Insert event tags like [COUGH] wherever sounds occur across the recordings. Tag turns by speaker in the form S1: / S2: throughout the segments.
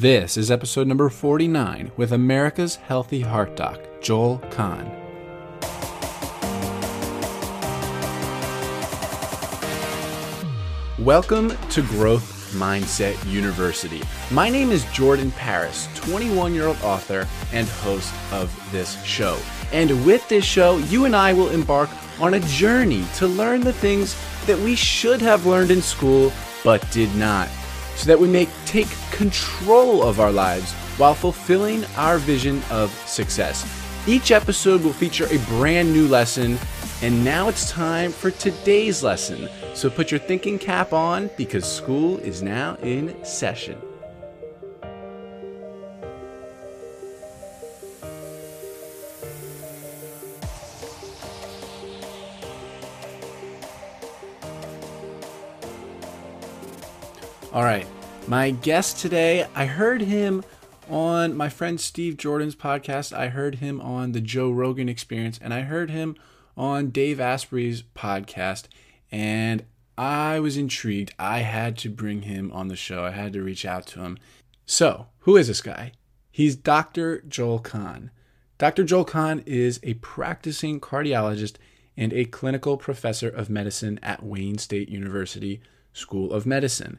S1: This is episode number 49 with America's Healthy Heart Doc, Joel Kahn. Welcome to Growth Mindset University. My name is Jordan Paris, 21 year old author and host of this show. And with this show, you and I will embark on a journey to learn the things that we should have learned in school but did not so that we may take control of our lives while fulfilling our vision of success. Each episode will feature a brand new lesson, and now it's time for today's lesson. So put your thinking cap on because school is now in session. All right. My guest today, I heard him on my friend Steve Jordan's podcast. I heard him on the Joe Rogan experience, and I heard him on Dave Asprey's podcast. And I was intrigued. I had to bring him on the show, I had to reach out to him. So, who is this guy? He's Dr. Joel Kahn. Dr. Joel Kahn is a practicing cardiologist and a clinical professor of medicine at Wayne State University School of Medicine.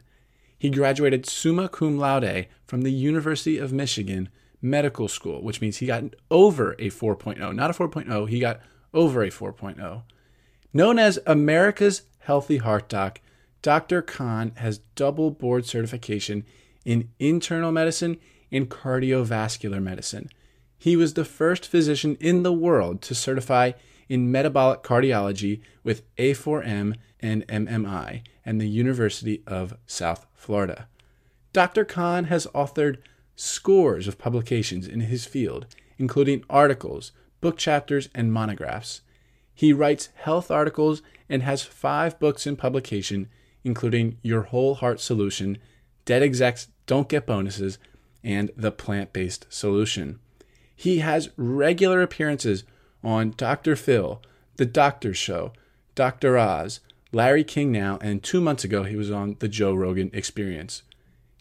S1: He graduated summa cum laude from the University of Michigan Medical School, which means he got over a 4.0, not a 4.0, he got over a 4.0. Known as America's Healthy Heart Doc, Dr. Kahn has double board certification in internal medicine and cardiovascular medicine. He was the first physician in the world to certify in metabolic cardiology with A4M and MMI and the University of South Florida. Dr. Kahn has authored scores of publications in his field, including articles, book chapters, and monographs. He writes health articles and has five books in publication, including Your Whole Heart Solution, Dead Execs Don't Get Bonuses, and The Plant Based Solution. He has regular appearances on Dr. Phil, The Doctor Show, Dr. Oz, Larry King now, and two months ago he was on the Joe Rogan Experience.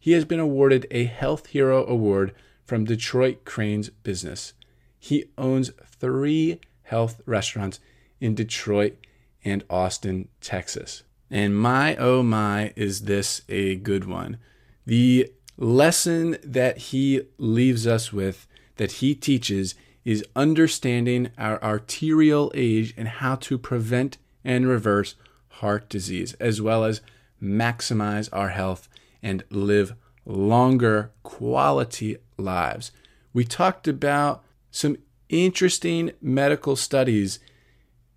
S1: He has been awarded a Health Hero Award from Detroit Crain's Business. He owns three health restaurants in Detroit and Austin, Texas. And my oh my, is this a good one? The lesson that he leaves us with, that he teaches, is understanding our arterial age and how to prevent and reverse heart disease, as well as maximize our health and live longer quality lives. We talked about some interesting medical studies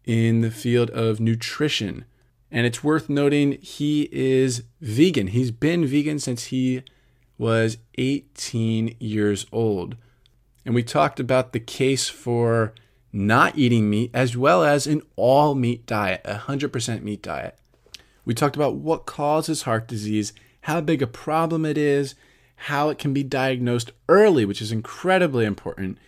S1: in the field of nutrition. And it's worth noting he is vegan. He's been vegan since he was 18 years old. And we talked about the case for not eating meat, as well as an all meat diet, a 100% meat diet. We talked about what causes heart disease, how big a problem it is, how it can be diagnosed early, which is incredibly important,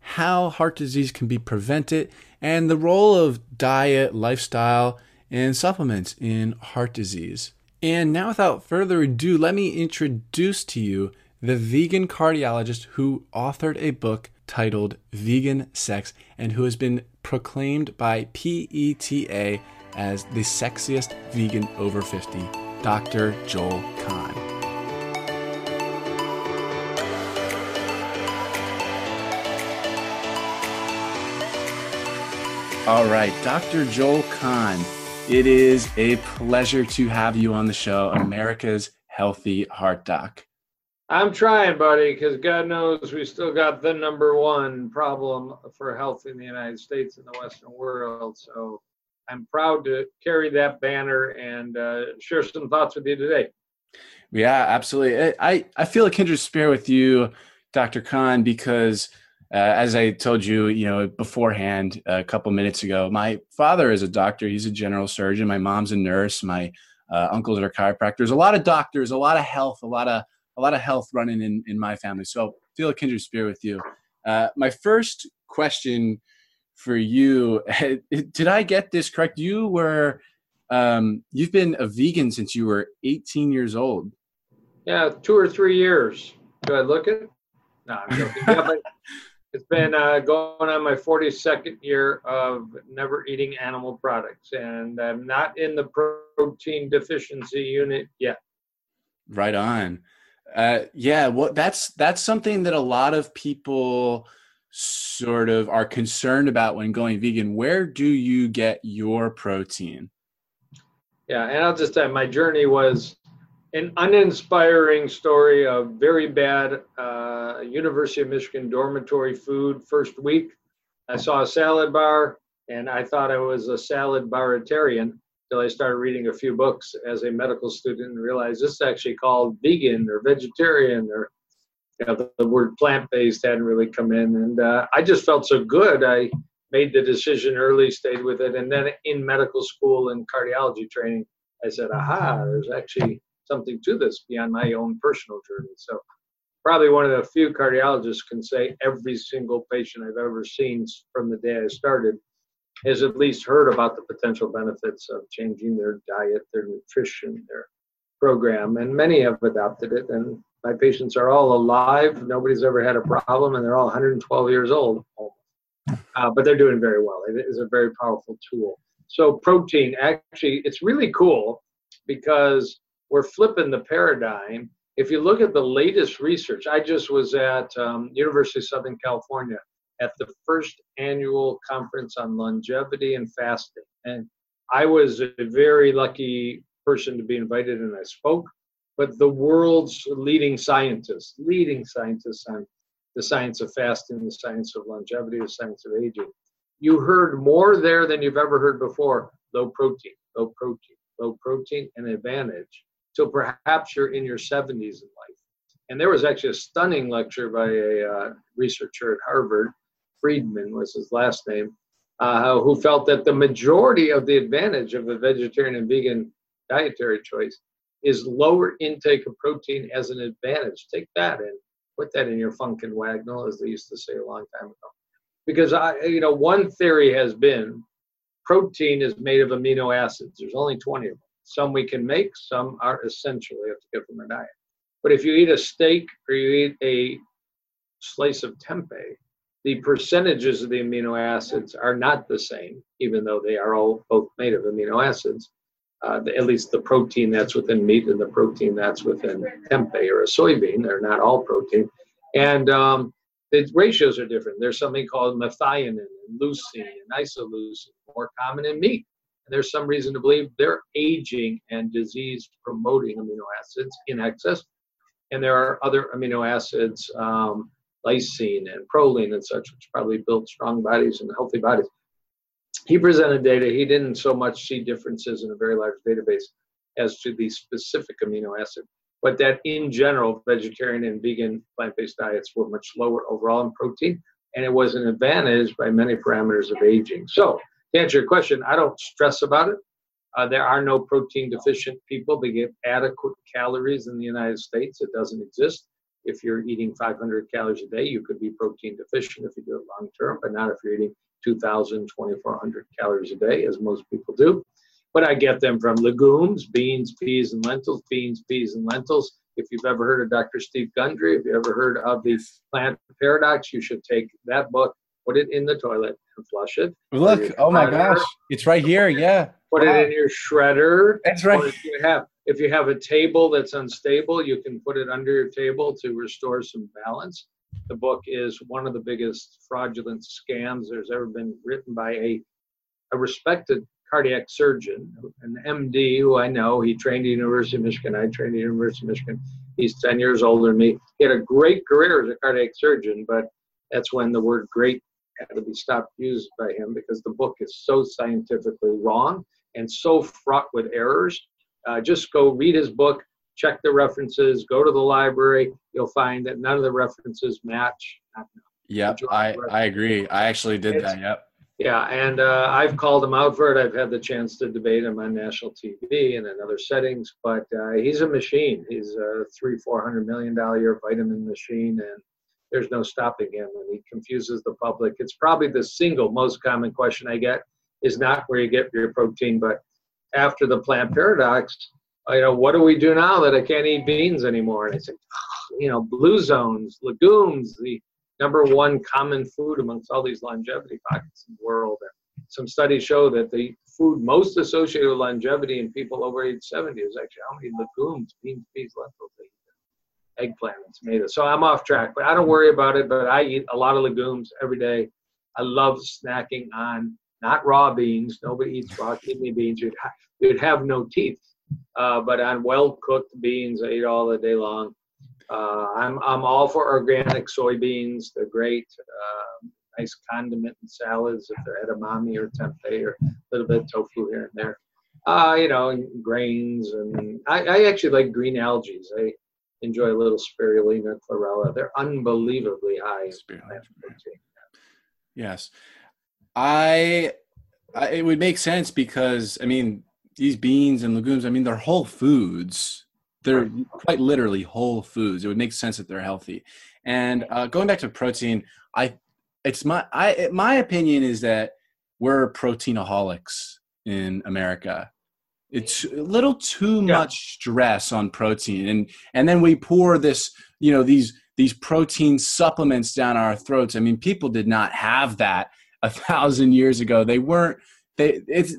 S1: how heart disease can be prevented, and the role of diet, lifestyle, and supplements in heart disease. And now, without further ado, let me introduce to you the vegan cardiologist who authored a book titled Vegan Sex and who has been proclaimed by PETA as the sexiest vegan over 50, Dr. Joel Kahn. All right, Dr. Joel Kahn, it is a pleasure to have you on the show, America's Healthy Heart Doc.
S2: I'm trying, buddy, because God knows we still got the number one problem for health in the United States and the Western world. So I'm proud to carry that banner and uh, share some thoughts with you today.
S1: Yeah, absolutely. I, I feel a kindred spirit with you, Dr. Kahn, because uh, as I told you, you know, beforehand a couple minutes ago, my father is a doctor. He's a general surgeon. My mom's a nurse. My uh, uncles are chiropractors. A lot of doctors, a lot of health, a lot of a lot of health running in, in my family. So I feel a kindred spirit with you. Uh, my first question for you, [LAUGHS] did I get this correct? You were, um, you've been a vegan since you were 18 years old.
S2: Yeah, two or three years. Do I look it? No, I'm joking. [LAUGHS] yeah, but it's been uh, going on my 42nd year of never eating animal products, and I'm not in the protein deficiency unit yet.
S1: Right on. Uh, yeah, well, that's that's something that a lot of people sort of are concerned about when going vegan. Where do you get your protein?
S2: Yeah, and I'll just you, my journey was an uninspiring story of very bad uh, University of Michigan dormitory food first week. I saw a salad bar and I thought I was a salad baritarian I started reading a few books as a medical student and realized this is actually called vegan or vegetarian or you know, the, the word plant-based hadn't really come in. And uh, I just felt so good. I made the decision early, stayed with it. And then in medical school and cardiology training, I said, aha, there's actually something to this beyond my own personal journey. So, probably one of the few cardiologists can say every single patient I've ever seen from the day I started has at least heard about the potential benefits of changing their diet, their nutrition, their program, and many have adopted it. And my patients are all alive. Nobody's ever had a problem, and they're all 112 years old. Uh, but they're doing very well. It is a very powerful tool. So protein, actually, it's really cool because we're flipping the paradigm. If you look at the latest research, I just was at um, University of Southern California at the first annual conference on longevity and fasting, and I was a very lucky person to be invited, and I spoke. But the world's leading scientists, leading scientists on the science of fasting, the science of longevity, the science of aging. You heard more there than you've ever heard before. Low protein, low protein, low protein, and advantage so perhaps you're in your 70s in life. And there was actually a stunning lecture by a uh, researcher at Harvard, Friedman was his last name, uh, who felt that the majority of the advantage of a vegetarian and vegan dietary choice is lower intake of protein as an advantage. Take that and put that in your funkin' wagnall, as they used to say a long time ago. Because I, you know, one theory has been protein is made of amino acids. There's only 20 of them. Some we can make, some are essential. We have to get from our diet. But if you eat a steak or you eat a slice of tempeh, the percentages of the amino acids are not the same, even though they are all both made of amino acids. Uh, the, at least the protein that's within meat and the protein that's within tempeh or a soybean, they're not all protein. And um, the ratios are different. There's something called methionine and leucine and isoleucine, more common in meat And there's some reason to believe they're aging and disease promoting amino acids in excess. And there are other amino acids, um, lysine and proline and such, which probably build strong bodies and healthy bodies. He presented data, he didn't so much see differences in a very large database as to the specific amino acid, but that in general, vegetarian and vegan plant based diets were much lower overall in protein, and it was an advantage by many parameters of aging. So, to answer your question, I don't stress about it. Uh, there are no protein deficient people They get adequate calories in the United States. It doesn't exist. If you're eating 500 calories a day, you could be protein deficient if you do it long term, but not if you're eating 2,000, 2,400 calories a day, as most people do. But I get them from legumes, beans, peas, and lentils, beans, peas, and lentils. If you've ever heard of Dr. Steve Gundry, if you ever heard of the plant paradox, you should take that book put it in the toilet and flush it.
S1: Look, oh my gosh, it's right here. Yeah.
S2: Put wow. it in your shredder.
S1: That's right.
S2: you have if you have a table that's unstable, you can put it under your table to restore some balance. The book is one of the biggest fraudulent scams there's ever been written by a a respected cardiac surgeon, an MD who I know. He trained at the University of Michigan. I trained at the University of Michigan. He's 10 years older than me. He had a great career as a cardiac surgeon, but that's when the word great had to be stopped used by him because the book is so scientifically wrong and so fraught with errors. Uh, just go read his book, check the references, go to the library. You'll find that none of the references match.
S1: Yep, I, I agree. I actually did it's, that. Yep.
S2: Yeah, and uh, I've called him out for it. I've had the chance to debate him on national TV and in other settings, but uh, he's a machine. He's a three, four hundred million dollar year vitamin machine, and there's no stopping him and he confuses the public. It's probably the single most common question I get is not where you get your protein, but after the plant paradox, you know, what do we do now that I can't eat beans anymore? And I say, you know, blue zones, legumes, the number one common food amongst all these longevity pockets in the world. And some studies show that the food most associated with longevity in people over age 70 is actually how many legumes, beans, peas, lentils. Eggplant and tomato. So I'm off track, but I don't worry about it. But I eat a lot of legumes every day. I love snacking on not raw beans. Nobody eats raw kidney beans. You'd, ha- you'd have no teeth. Uh, but on well cooked beans, I eat all the day long. Uh, I'm I'm all for organic soybeans. They're great. Uh, nice condiment in salads if they're edamame or tempeh or a little bit of tofu here and there. Uh, you know, and grains and I, I actually like green algae. I enjoy a little spirulina, chlorella. They're unbelievably high in plant protein.
S1: Yes, I, I. It would make sense because I mean these beans and legumes. I mean they're whole foods. They're quite literally whole foods. It would make sense that they're healthy. And uh, going back to protein, I it's my I my opinion is that we're proteinaholics in America. It's a little too yeah. much stress on protein, and and then we pour this, you know, these these protein supplements down our throats. I mean, people did not have that a thousand years ago. They weren't. They it's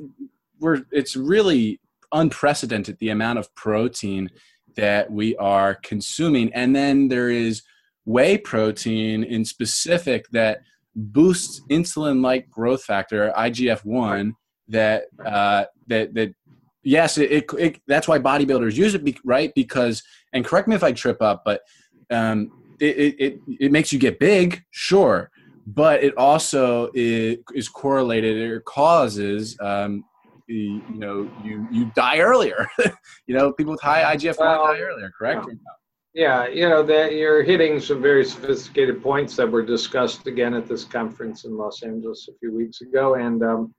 S1: we're it's really unprecedented the amount of protein that we are consuming, and then there is whey protein in specific that boosts insulin-like growth factor IGF-1 that uh, that that yes it, it, it, that's why bodybuilders use it be, right because and correct me if I trip up but um, it, it it makes you get big sure but it also is, is correlated or causes um, you know you you die earlier [LAUGHS] you know people with high IGF-1 well, die earlier correct
S2: yeah. Yeah, you know that you're hitting some very sophisticated points that were discussed again at this conference in Los Angeles a few weeks ago, and um,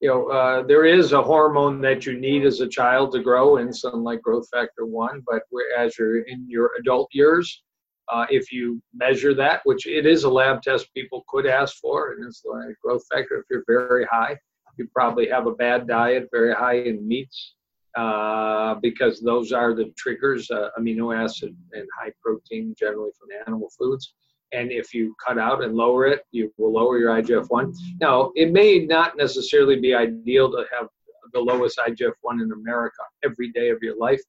S2: you know uh, there is a hormone that you need as a child to grow, insulin like growth factor one. But as you're in your adult years, uh, if you measure that, which it is a lab test people could ask for, an insulin growth factor, if you're very high, you probably have a bad diet, very high in meats, uh, because those are the triggers uh, amino acid and high protein generally from animal foods. And if you cut out and lower it, you will lower your IGF 1. Now, it may not necessarily be ideal to have the lowest IGF 1 in America every day of your life.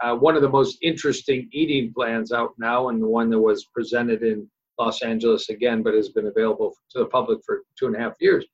S2: Uh, one of the most interesting eating plans out now, and the one that was presented in Los Angeles again, but has been available to the public for two and a half years,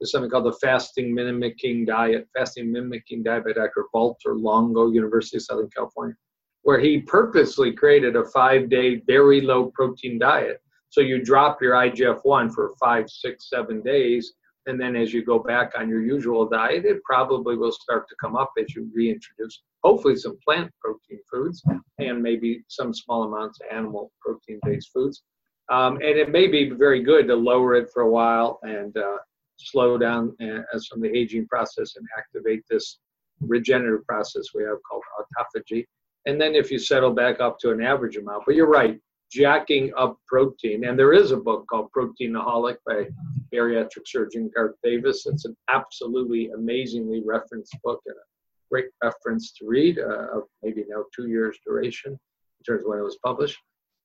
S2: is something called the fasting mimicking diet, fasting mimicking diet by Dr. Walter Longo, University of Southern California, where he purposely created a five day, very low protein diet. So you drop your IGF 1 for five, six, seven days. And then as you go back on your usual diet, it probably will start to come up as you reintroduce, hopefully, some plant protein foods and maybe some small amounts of animal protein based foods. Um, and it may be very good to lower it for a while and uh, slow down as from the aging process and activate this regenerative process we have called autophagy. And then if you settle back up to an average amount, but you're right, jacking up protein. And there is a book called Proteinaholic by bariatric surgeon Garth Davis. It's an absolutely amazingly referenced book and a great reference to read, uh, of maybe now two years duration in terms of when it was published.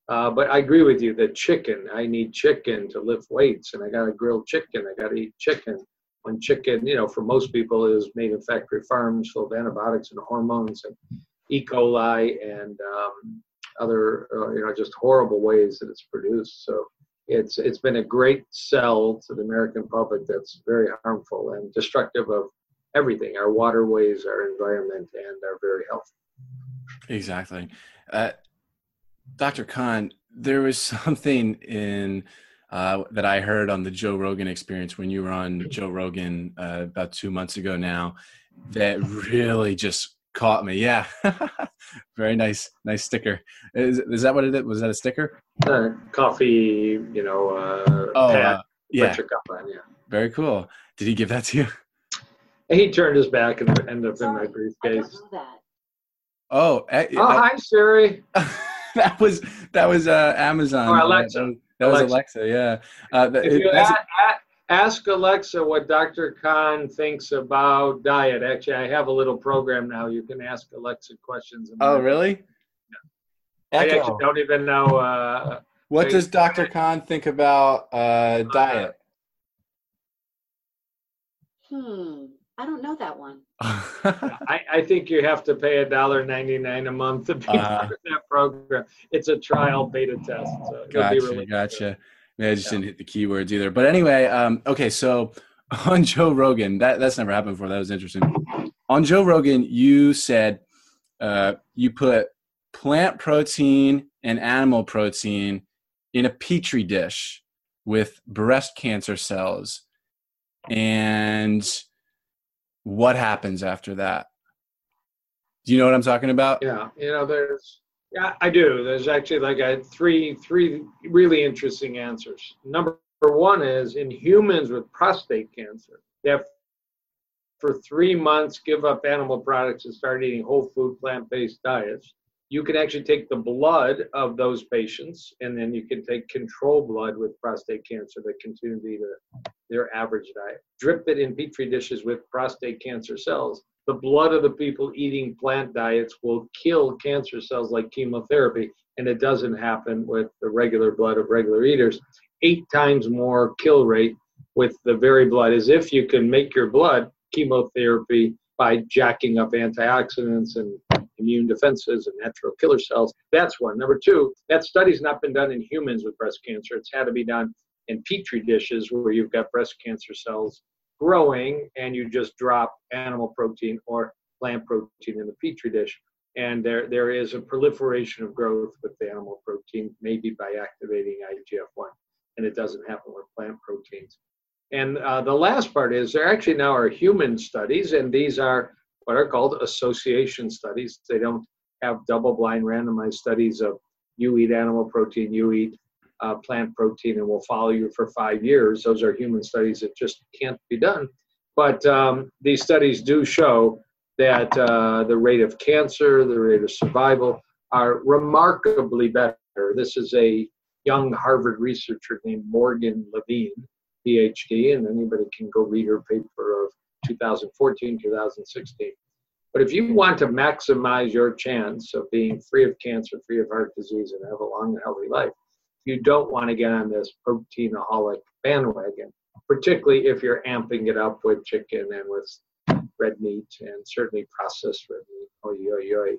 S2: Uh, but I agree with you that chicken, I need chicken to lift weights, and I got to grill chicken. I got to eat chicken. When chicken, you know, for most people, is made in factory farms full of antibiotics and hormones and E. coli and um, other, uh, you know, just horrible ways that it's produced. So it's it's been a great sell to the American public that's very harmful and destructive of everything: our waterways, our environment, and our very health.
S1: Exactly. Uh, Dr. Kahn, there was [LAUGHS] something in uh, that I heard on the Joe Rogan experience when you were on Joe Rogan uh, about two months ago now that really just caught me. Yeah. [LAUGHS] Very nice, nice sticker. Is, is that what it is? Was that a sticker?
S2: Uh, coffee, you know, uh, oh, pad, uh,
S1: yeah. yeah. Very cool. Did he give that to you?
S2: He turned his back and ended up in my briefcase.
S1: Oh,
S2: I, oh, I, hi Siri. [LAUGHS]
S1: that was that was uh, Amazon.
S2: Or Alexa.
S1: That, that was Alexa. Alexa yeah. Uh,
S2: if you a, ask Alexa what Dr. Kahn thinks about diet. Actually, I have a little program now. You can ask Alexa questions.
S1: Oh, really?
S2: I actually don't even know. Uh,
S1: what does Dr. Kahn think about uh, diet?
S3: Hmm. I don't know that one. [LAUGHS]
S2: I, I, think you have to pay a dollar ninety nine a month to be uh, part of that program. It's a trial beta test. So
S1: gotcha, really gotcha. Yeah, I just yeah. didn't hit the keywords either. But anyway, um, okay, so [LAUGHS] on Joe Rogan, that that's never happened before. That was interesting. On Joe Rogan, you said uh, you put plant protein and animal protein in a petri dish with breast cancer cells, and what happens after that? Do you know what I'm talking about?
S2: Yeah, you know, there's yeah, I do. There's actually like a three three really interesting answers. Number one is in humans with prostate cancer, they have for three months give up animal products and start eating whole food plant-based diets. You can actually take the blood of those patients, and then you can take control blood with prostate cancer that continue to eat their average diet. Drip it in petri dishes with prostate cancer cells. The blood of the people eating plant diets will kill cancer cells like chemotherapy, and it doesn't happen with the regular blood of regular eaters. Eight times more kill rate with the very blood, as if you can make your blood chemotherapy by jacking up antioxidants and immune defenses and natural killer cells. That's one. Number two, that study's not been done in humans with breast cancer. It's had to be done in petri dishes where you've got breast cancer cells growing and you just drop animal protein or plant protein in the petri dish. And there, there is a proliferation of growth with the animal protein, maybe by activating IGF-1. And it doesn't happen with plant proteins. And uh, the last part is there actually now are human studies, and these are what are called association studies. They don't have double blind randomized studies of you eat animal protein, you eat uh, plant protein, and we'll follow you for five years. Those are human studies that just can't be done. But um, these studies do show that uh, the rate of cancer, the rate of survival are remarkably better. This is a young Harvard researcher named Morgan Levine, PhD, and anybody can go read her paper of 2014, 2016. But if you want to maximize your chance of being free of cancer, free of heart disease, and have a long and healthy life, you don't want to get on this proteinaholic bandwagon, particularly if you're amping it up with chicken and with red meat and certainly processed red meat. Oy, oy, oy.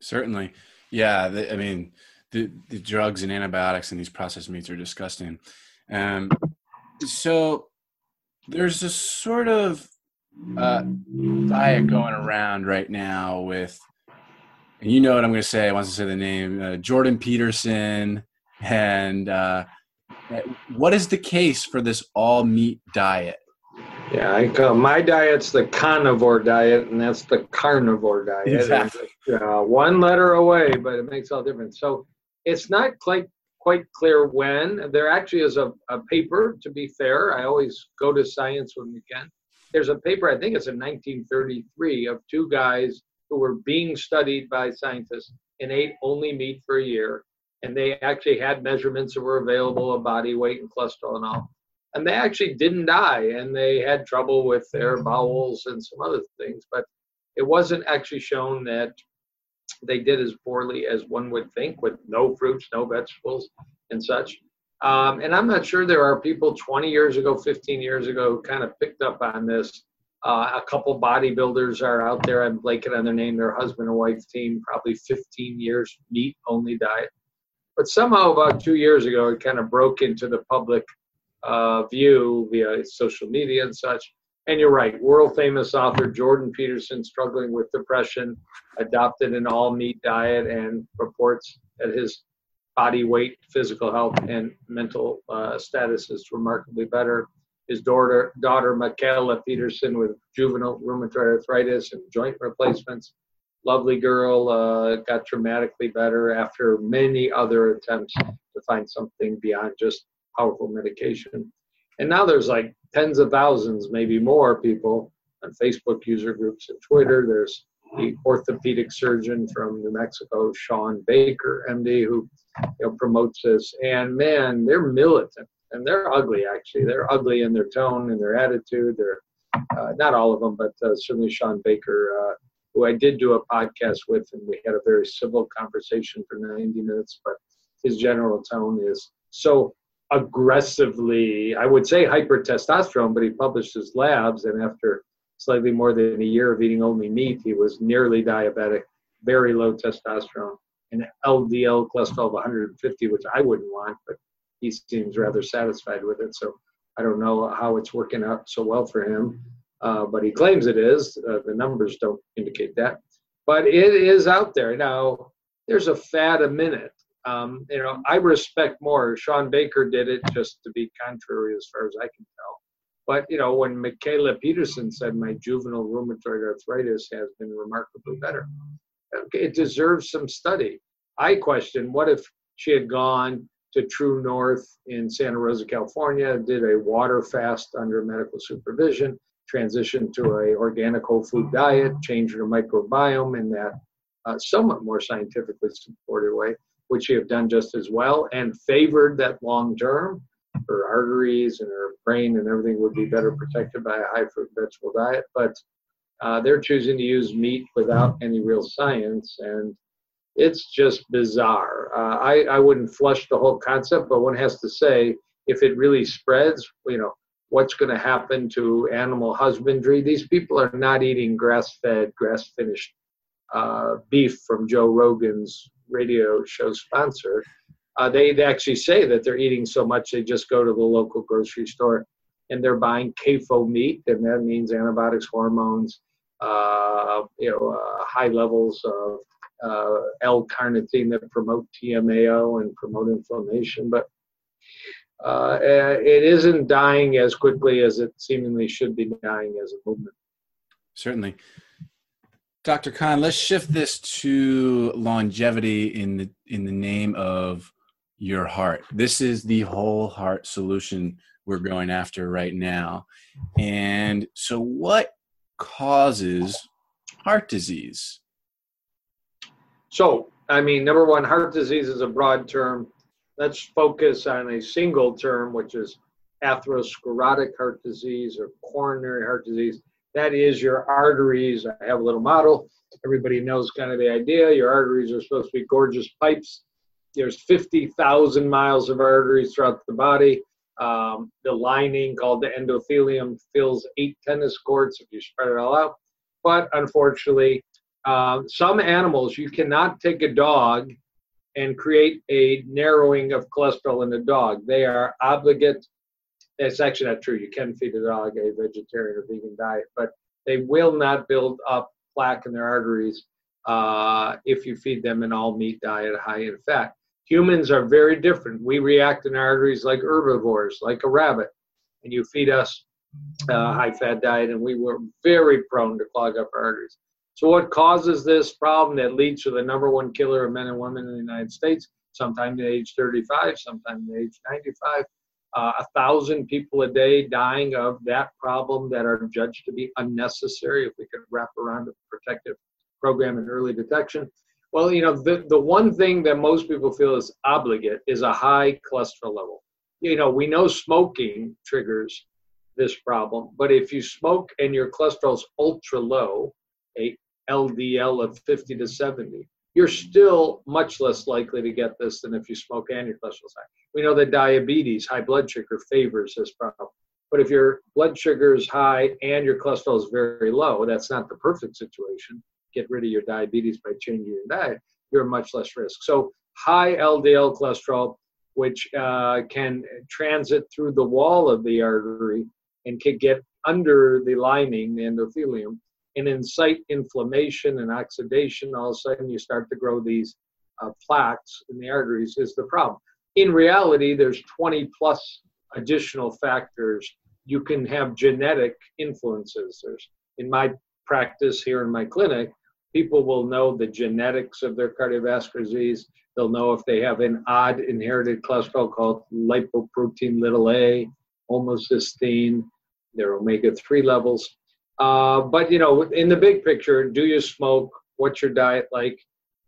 S1: Certainly. Yeah. The, I mean, the, the drugs and antibiotics and these processed meats are disgusting. Um, so there's a sort of uh, diet going around right now with, and you know what I'm going to say. I want to say the name uh, Jordan Peterson. And uh, what is the case for this all meat diet?
S2: Yeah, I call my diet's the carnivore diet, and that's the carnivore diet.
S1: Exactly.
S2: uh, one letter away, but it makes all difference. So it's not quite quite clear when. There actually is a, a paper, to be fair. I always go to science when we can. There's a paper, I think it's in 1933, of two guys who were being studied by scientists and ate only meat for a year. And they actually had measurements that were available of body weight and cholesterol and all. And they actually didn't die, and they had trouble with their bowels and some other things. But it wasn't actually shown that they did as poorly as one would think with no fruits, no vegetables, and such. Um, and I'm not sure there are people 20 years ago, 15 years ago, who kind of picked up on this. Uh, a couple bodybuilders are out there. I'm blanking on their name. Their husband and wife team, probably 15 years meat only diet. But somehow, about two years ago, it kind of broke into the public uh, view via social media and such. And you're right, world famous author Jordan Peterson, struggling with depression, adopted an all meat diet and reports that his body weight, physical health, and mental uh, status is remarkably better. His daughter, daughter Mikhaila Peterson, with juvenile rheumatoid arthritis and joint replacements, lovely girl, uh, got dramatically better after many other attempts to find something beyond just powerful medication. And now there's like tens of thousands, maybe more people on Facebook user groups and Twitter. There's the orthopedic surgeon from New Mexico, Shawn Baker, MD, who you know, promotes this. And man, they're militant and they're ugly. Actually, they're ugly in their tone and their attitude. They're uh, not all of them, but uh, certainly Shawn Baker. Uh, who I did do a podcast with, and we had a very civil conversation for 90 minutes. But his general tone is so aggressively, I would say hypertestosterone, but he published his labs, and after slightly more than a year of eating only meat, he was nearly diabetic, very low testosterone, and LDL cholesterol of 150, which I wouldn't want, but he seems rather satisfied with it. So I don't know how it's working out so well for him, uh, but he claims it is. Uh, the numbers don't indicate that, but it is out there now. There's a fad a minute. Um, you know, I respect more. Shawn Baker did it just to be contrary, as far as I can tell. But you know, when Mikhaila Peterson said my juvenile rheumatoid arthritis has been remarkably better, it deserves some study. I question what if she had gone to True North in Santa Rosa, California, did a water fast under medical supervision, transitioned to a organic whole food diet, changed her microbiome in that uh, somewhat more scientifically supported way, which she have done just as well, and favored that long term. Her arteries and her brain and everything would be better protected by a high fruit vegetable diet, but uh, they're choosing to use meat without any real science, and it's just bizarre. Uh, I, I wouldn't flush the whole concept, but one has to say if it really spreads, you know, what's going to happen to animal husbandry? These people are not eating grass fed, grass finished uh, beef from Joe Rogan's radio show sponsor. Uh, they, they actually say that they're eating so much they just go to the local grocery store and they're buying CAFO meat, and that means antibiotics, hormones, you know, uh, high levels of uh, L-carnitine that promote TMAO and promote inflammation. But uh, it isn't dying as quickly as it seemingly should be dying as a movement.
S1: Certainly. Dr. Kahn, let's shift this to longevity in the in the name of your heart. This is the whole heart solution we're going after right now. And so what causes heart disease?
S2: So, I mean, number one, heart disease is a broad term. Let's focus on a single term, which is atherosclerotic heart disease or coronary heart disease. That is your arteries. I have a little model. Everybody knows kind of the idea. Your arteries are supposed to be gorgeous pipes. There's 50,000 miles of arteries throughout the body. Um, the lining called the endothelium fills eight tennis courts if you spread it all out. But unfortunately, uh, some animals, you cannot take a dog and create a narrowing of cholesterol in a dog. They are obligate. It's actually not true. You can feed a dog a vegetarian or vegan diet, but they will not build up plaque in their arteries uh, if you feed them an all meat diet high in fat. Humans are very different. We react in arteries like herbivores, like a rabbit, and you feed us a high fat diet, and we were very prone to clog up arteries. So, what causes this problem that leads to the number one killer of men and women in the United States? Sometimes at age 35, sometimes at age 95. Uh, a thousand people a day dying of that problem that are judged to be unnecessary if we could wrap around a protective program and early detection. Well, you know, the, the one thing that most people feel is obligate is a high cholesterol level. You know, we know smoking triggers this problem, but if you smoke and your cholesterol is ultra low, a LDL of 50 to 70, you're still much less likely to get this than if you smoke and your cholesterol's high. We know that diabetes, high blood sugar, favors this problem. But if your blood sugar is high and your cholesterol is very low, that's not the perfect situation. Get rid of your diabetes by changing your diet. You're much less risk. So high LDL cholesterol, which uh, can transit through the wall of the artery and can get under the lining, the endothelium, and incite inflammation and oxidation, all of a sudden you start to grow these uh, plaques in the arteries is the problem. In reality, there's 20 plus additional factors. You can have genetic influences. There's in my practice here in my clinic, people will know the genetics of their cardiovascular disease. They'll know if they have an odd inherited cholesterol called lipoprotein little a, homocysteine, their omega 3 levels. Uh, but you know, in the big picture, do you smoke? What's your diet like?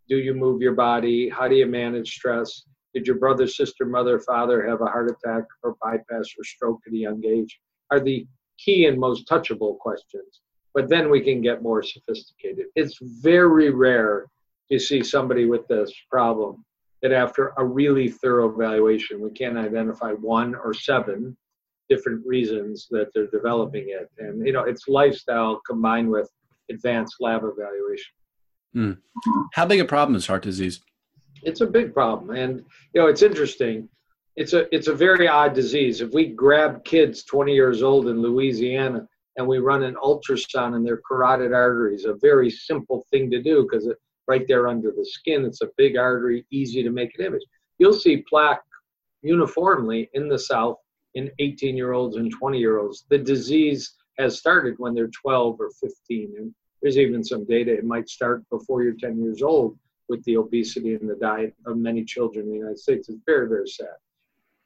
S2: Do you move your body? How do you manage stress? Did your brother, sister, mother, father have a heart attack or bypass or stroke at a young age? Are the key and most touchable questions. But then we can get more sophisticated. It's very rare to see somebody with this problem that after a really thorough evaluation, we can identify one or seven different reasons that they're developing it. And, you know, it's lifestyle combined with advanced lab evaluation.
S1: Mm. How big a problem is heart disease?
S2: It's a big problem. And, you know, it's interesting. It's a, it's a very odd disease. If we grab kids 20 years old in Louisiana and we run an ultrasound in their carotid arteries, a very simple thing to do because it's right there under the skin. It's a big artery, easy to make an image. You'll see plaque uniformly in the South in 18 year olds and 20 year olds. The disease has started when they're 12 or 15. And there's even some data it might start before you're 10 years old with the obesity and the diet of many children in the United States. It's very, very sad.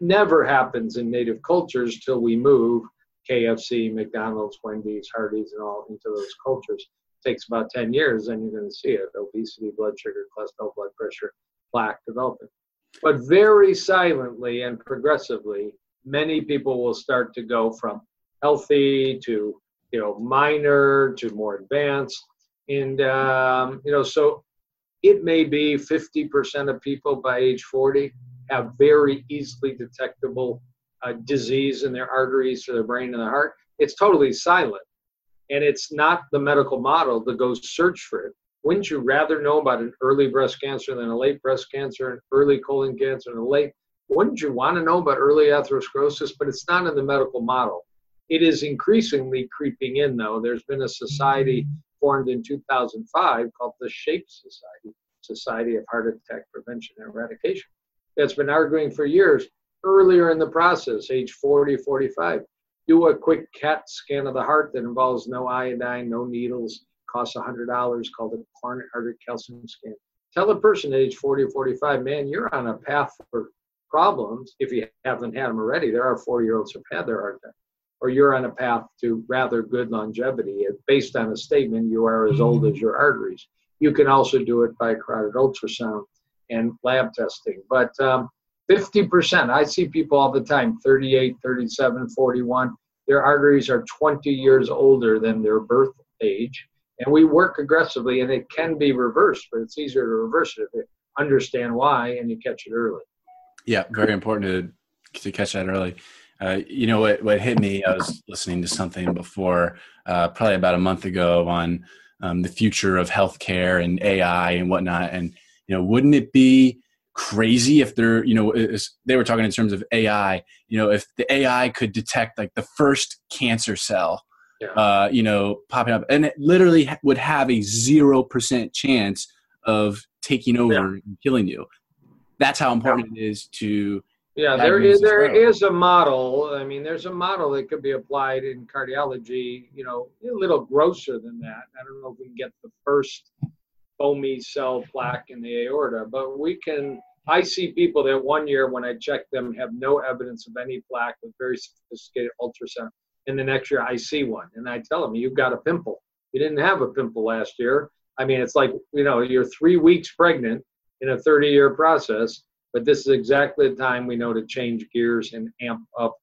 S2: Never happens in native cultures till we move KFC, McDonald's, Wendy's, Hardee's, and all into those cultures. It takes about 10 years, and you're going to see it obesity, blood sugar, cholesterol, blood pressure, plaque developing. But very silently and progressively, many people will start to go from healthy to you know minor to more advanced and um, you know so it may be 50% of people by age 40 have very easily detectable disease in their arteries or their brain and their heart it's totally silent and it's not the medical model to go search for it wouldn't you rather know about an early breast cancer than a late breast cancer an early colon cancer and a late wouldn't you want to know about early atherosclerosis? But it's not in the medical model. It is increasingly creeping in, though. There's been a society formed in 2005 called the SHAPE Society, Society of Heart Attack Prevention and Eradication, that's been arguing for years earlier in the process, age 40, 45. Do a quick CAT scan of the heart that involves no iodine, no needles, costs $100, called a coronary artery calcium scan. Tell a person at age 40 45, man, you're on a path for problems, if you haven't had them already, there are four year olds who've had their heart attack, or you're on a path to rather good longevity based on a statement you are as old as your arteries. You can also do it by carotid ultrasound and lab testing. But um, 50%, I see people all the time 38, 37, 41, their arteries are 20 years older than their birth age. And we work aggressively, and it can be reversed, but it's easier to reverse it if you understand why and you catch it early.
S1: Yeah, very important to to catch that early. Uh, you know what? What hit me? I was listening to something before, uh, probably about a month ago, on um, the future of healthcare and AI and whatnot. And you know, wouldn't it be crazy if they're, you know, they were talking in terms of AI. You know, if the AI could detect like the first cancer cell, yeah. uh, you know, popping up, and it literally would have a zero percent chance of taking over yeah. and killing you that's how important yeah. it is to
S2: yeah there is there is a model i mean there's a model that could be applied in cardiology you know a little grosser than that i don't know if we can get the first foamy cell plaque in the aorta but we can i see people that one year when i check them have no evidence of any plaque with very sophisticated ultrasound and the next year i see one and i tell them you've got a pimple you didn't have a pimple last year i mean it's like you know you're three weeks pregnant in a 30 year process. But this is exactly the time we know to change gears and amp up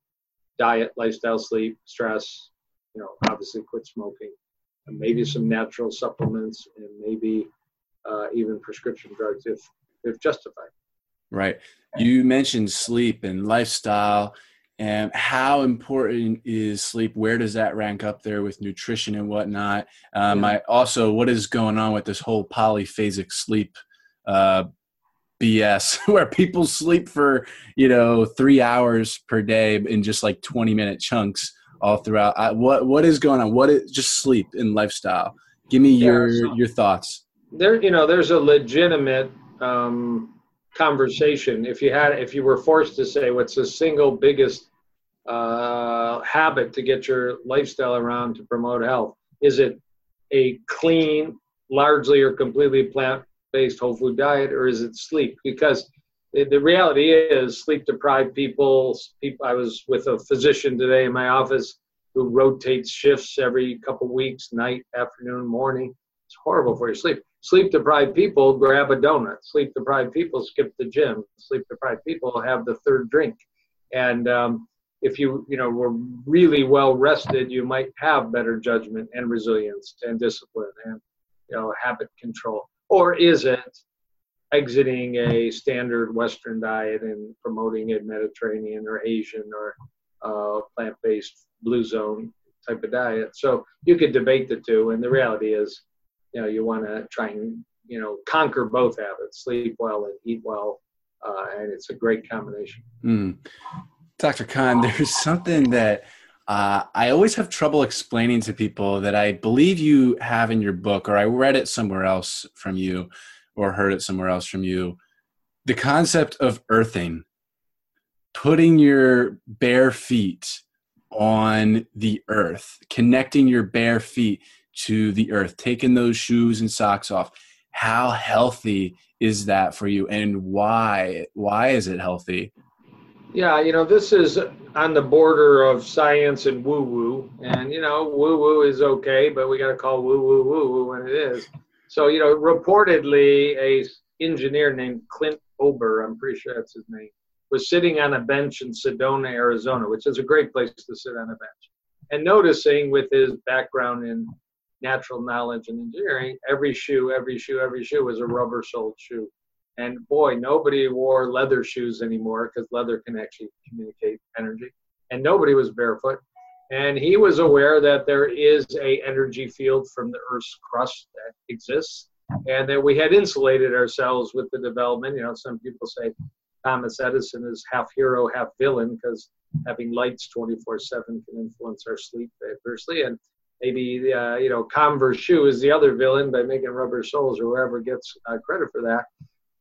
S2: diet, lifestyle, sleep, stress, you know, obviously quit smoking, and maybe some natural supplements, and maybe uh, even prescription drugs if, if justified.
S1: Right. You mentioned sleep and lifestyle. And how important is sleep? Where does that rank up there with nutrition and whatnot? Um, yeah. I also, what is going on with this whole polyphasic sleep uh, BS [LAUGHS] where people sleep for you know three hours per day in just like twenty minute chunks all throughout. I, what what is going on? What is just sleep and lifestyle? Give me your so your thoughts.
S2: There, you know, there's a legitimate um, conversation. If you had, if you were forced to say, what's the single biggest uh, habit to get your lifestyle around to promote health? Is it a clean, largely or completely plant based whole food diet or is it sleep? Because the reality is sleep deprived people, people i was with a physician today in my office who rotates shifts every couple weeks night afternoon morning it's horrible for your sleep sleep deprived people grab a donut sleep deprived people skip the gym sleep deprived people have the third drink and um, if you you know were really well rested, you might have better judgment and resilience and discipline and you know habit control. Or is it exiting a standard Western diet and promoting a Mediterranean or Asian or uh, plant-based blue zone type of diet? So you could debate the two, and the reality is, you know, you want to try and you know conquer both habits: sleep well and eat well, uh, and it's a great combination.
S1: Mm. Dr. Kahn, there's something that uh, I always have trouble explaining to people that I believe you have in your book, or I read it somewhere else from you, or heard it somewhere else from you. The concept of earthing, putting your bare feet on the earth, connecting your bare feet to the earth, taking those shoes and socks off. How healthy is that for you, and why? Why is it healthy?
S2: Yeah, you know, this is on the border of science and woo woo. And, you know, woo woo is okay, but we got to call woo woo woo woo when it is. So, you know, reportedly, a engineer named Clint Ober, I'm pretty sure that's his name, was sitting on a bench in Sedona, Arizona, which is a great place to sit on a bench, and noticing with his background in natural knowledge and engineering, every shoe, every shoe, every shoe was a rubber soled shoe. And boy, nobody wore leather shoes anymore because leather can actually communicate energy. And nobody was barefoot. And he was aware that there is a energy field from the Earth's crust that exists, and that we had insulated ourselves with the development. You know, some people say Thomas Edison is half hero, half villain because having lights 24/7 can influence our sleep adversely. And maybe uh, you know Converse shoe is the other villain by making rubber soles, or whoever gets uh, credit for that.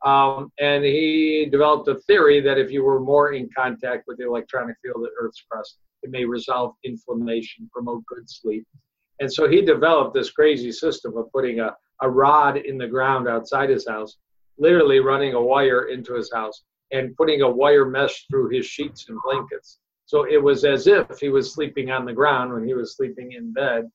S2: Um, and he developed a theory that if you were more in contact with the electronic field of Earth's crust, it may resolve inflammation, promote good sleep. And so he developed this crazy system of putting a, a rod in the ground outside his house, literally running a wire into his house, and putting a wire mesh through his sheets and blankets. So it was as if he was sleeping on the ground when he was sleeping in bed.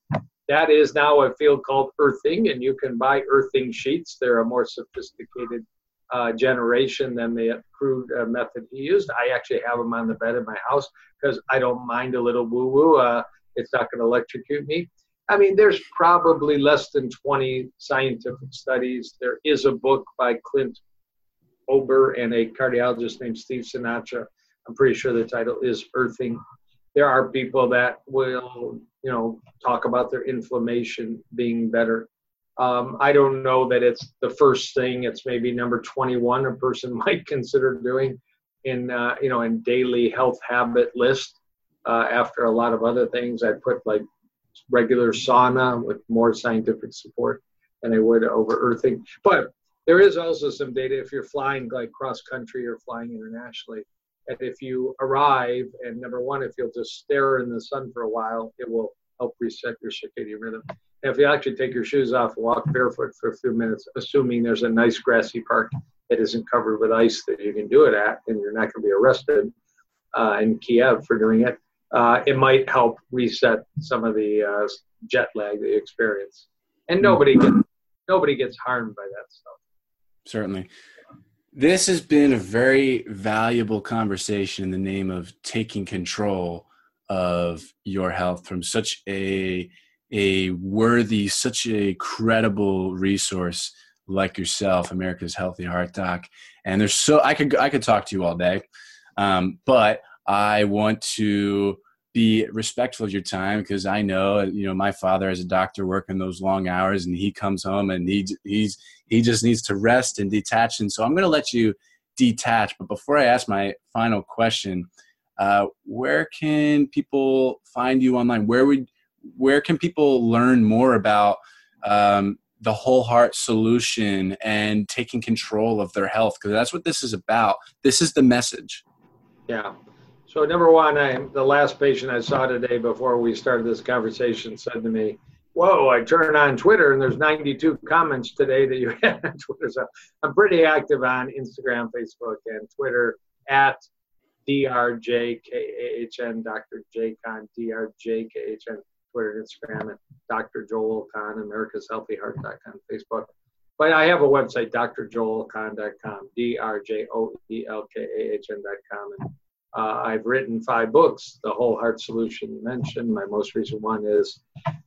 S2: That is now a field called earthing, and you can buy earthing sheets. They're a more sophisticated uh, generation than the crude uh, method he used. I actually have them on the bed in my house because I don't mind a little woo woo. Uh, it's not going to electrocute me. I mean, there's probably less than 20 scientific studies. There is a book by Clint Ober and a cardiologist named Steve Sinatra. I'm pretty sure the title is Earthing. There are people that will, you know, talk about their inflammation being better. Um, I don't know that it's the first thing. It's maybe number 21 a person [LAUGHS] might consider doing in uh, you know in daily health habit list. Uh, after a lot of other things, I'd put like regular sauna with more scientific support than I would over earthing. But there is also some data if you're flying like cross country or flying internationally, and if you arrive and number one, if you'll just stare in the sun for a while, it will help reset your circadian rhythm if you actually take your shoes off and walk barefoot for a few minutes, assuming there's a nice grassy park that isn't covered with ice that you can do it at, and you're not going to be arrested uh, in Kiev for doing it, uh, it might help reset some of the uh, jet lag that you experience. And nobody gets, nobody gets harmed by that stuff.
S1: Certainly. This has been a very valuable conversation in the name of taking control of your health from such a a worthy, such a credible resource like yourself, America's Healthy Heart Doc. And there's so I could I could talk to you all day, um, but I want to be respectful of your time because I know you know my father as a doctor working those long hours and he comes home and he he's he just needs to rest and detach and so I'm going to let you detach. But before I ask my final question, uh, where can people find you online? Where would where can people learn more about um, the whole heart solution and taking control of their health? Because that's what this is about. This is the message.
S2: Yeah. So number one, I, the last patient I saw today before we started this conversation said to me, "Whoa!" I turned on Twitter and there's 92 comments today that you [LAUGHS] had on Twitter. So I'm pretty active on Instagram, Facebook, and Twitter at drjkahn, Dr. Kahn, drjkahn. Twitter, Instagram, and Dr. Joel Kahn, America's Healthy Heart.com, Facebook. But I have a website, drjoelkahn.com, D R J O E L K A H N.com. And Uh, I've written five books. The Whole Heart Solution you mentioned. My most recent one is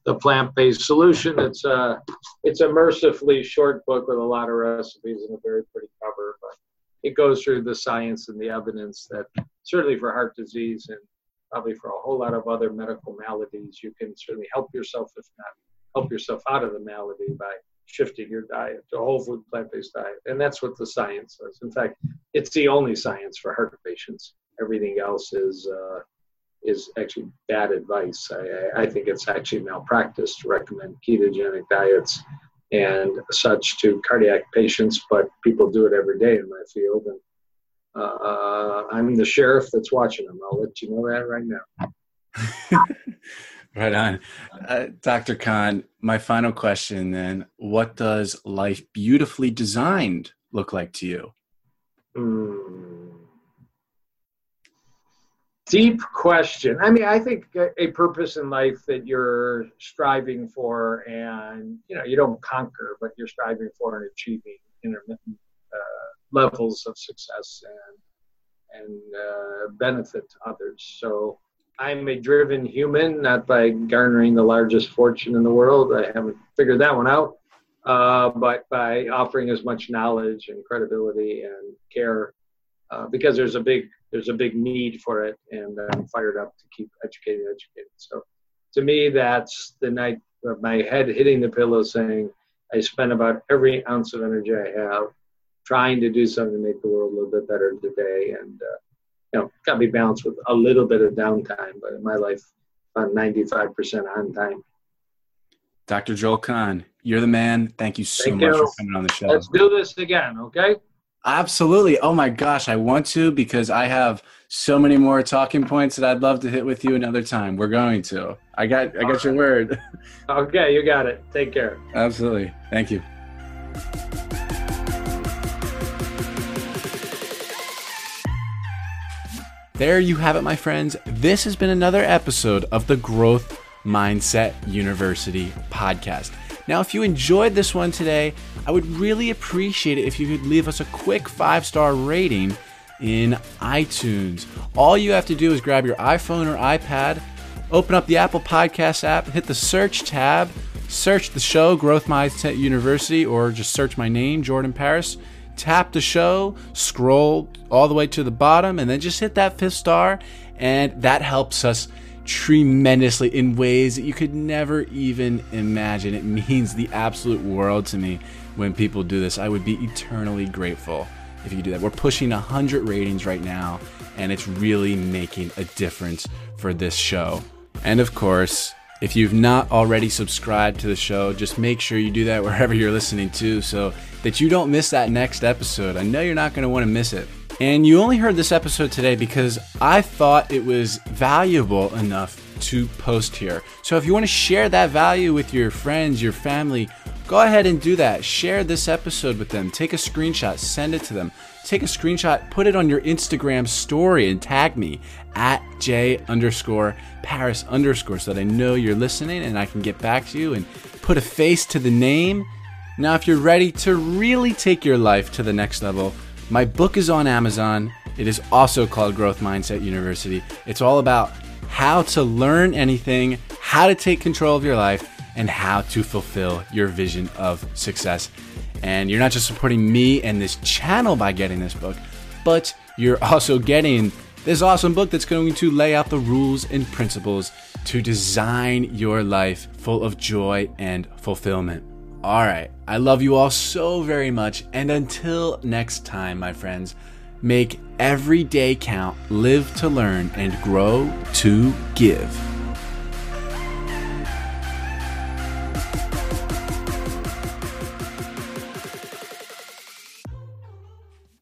S2: the Plant-Based Solution. It's a it's a mercifully short book with a lot of recipes and a very pretty cover, but it goes through the science and the evidence that certainly for heart disease and probably for a whole lot of other medical maladies, you can certainly help yourself, if not help yourself out of the malady by shifting your diet to a whole food plant-based diet. And that's what the science says. In fact, it's the only science for heart patients. Everything else is uh, is actually bad advice. I, I think it's actually malpractice to recommend ketogenic diets and such to cardiac patients, but people do it every day in my field. And uh, I'm the sheriff that's watching them. I'll let you know that right now. [LAUGHS]
S1: right on. Uh, Dr. Kahn, my final question then what does life beautifully designed look like to you?
S2: Hmm. Deep question. I mean, I think a purpose in life that you're striving for and, you know, you don't conquer, but you're striving for and achieving intermittent uh, levels of success and, and uh, benefit to others. So I'm a driven human, not by garnering the largest fortune in the world. I haven't figured that one out. Uh, but by offering as much knowledge and credibility and care, uh, because there's a big there's a big need for it, and I'm fired up to keep educating, educating. So, to me, that's the night of my head hitting the pillow, saying, "I spent about every ounce of energy I have trying to do something to make the world a little bit better today," and uh, you know, got to be balanced with a little bit of downtime. But in my life, about 95% on time.
S1: Dr. Joel Kahn, you're the man. Thank you so Thank much you. for coming on the show.
S2: Let's do this again, okay?
S1: Absolutely. Oh my gosh, I want to because I have so many more talking points that I'd love to hit with you another time. We're going to. I got I got All your word.
S2: Okay, you got it. Take care. [LAUGHS]
S1: Absolutely. Thank you. There you have it, my friends. This has been another episode of the Growth Mindset University podcast. Now, if you enjoyed this one today, I would really appreciate it if you could leave us a quick five star rating in iTunes. All you have to do is grab your iPhone or iPad, open up the Apple Podcast app, hit the search tab, search the show, Growth Mindset University, or just search my name, Jordan Paris tap the show, scroll all the way to the bottom, and then just hit that fifth star. And that helps us tremendously in ways that you could never even imagine. It means the absolute world to me when people do this. I would be eternally grateful if you do that. We're pushing 100 ratings right now, and it's really making a difference for this show. And of course, if you've not already subscribed to the show, just make sure you do that [LAUGHS] wherever you're listening to so that you don't miss that next episode. I know you're not going to want to miss it. And you only heard this episode today because I thought it was valuable enough to post here. So if you want to share that value with your friends, your family, go ahead and do that. Share this episode with them. Take a screenshot, send it to them. Take a screenshot, put it on your Instagram story, and tag me at J underscore Paris underscore so that I know you're listening and I can get back to you and put a face to the name. Now, if you're ready to really take your life to the next level, my book is on Amazon. It is also called Growth Mindset University. It's all about how to learn anything, how to take control of your life, and how to fulfill your vision of success. And you're not just supporting me and this channel by getting this book, but you're [LAUGHS] also getting this awesome book that's going to lay out the rules and principles to design your life full of joy and fulfillment. All right. I love you all so very much. And until next time, my friends, make every day count, live to learn, and grow to give.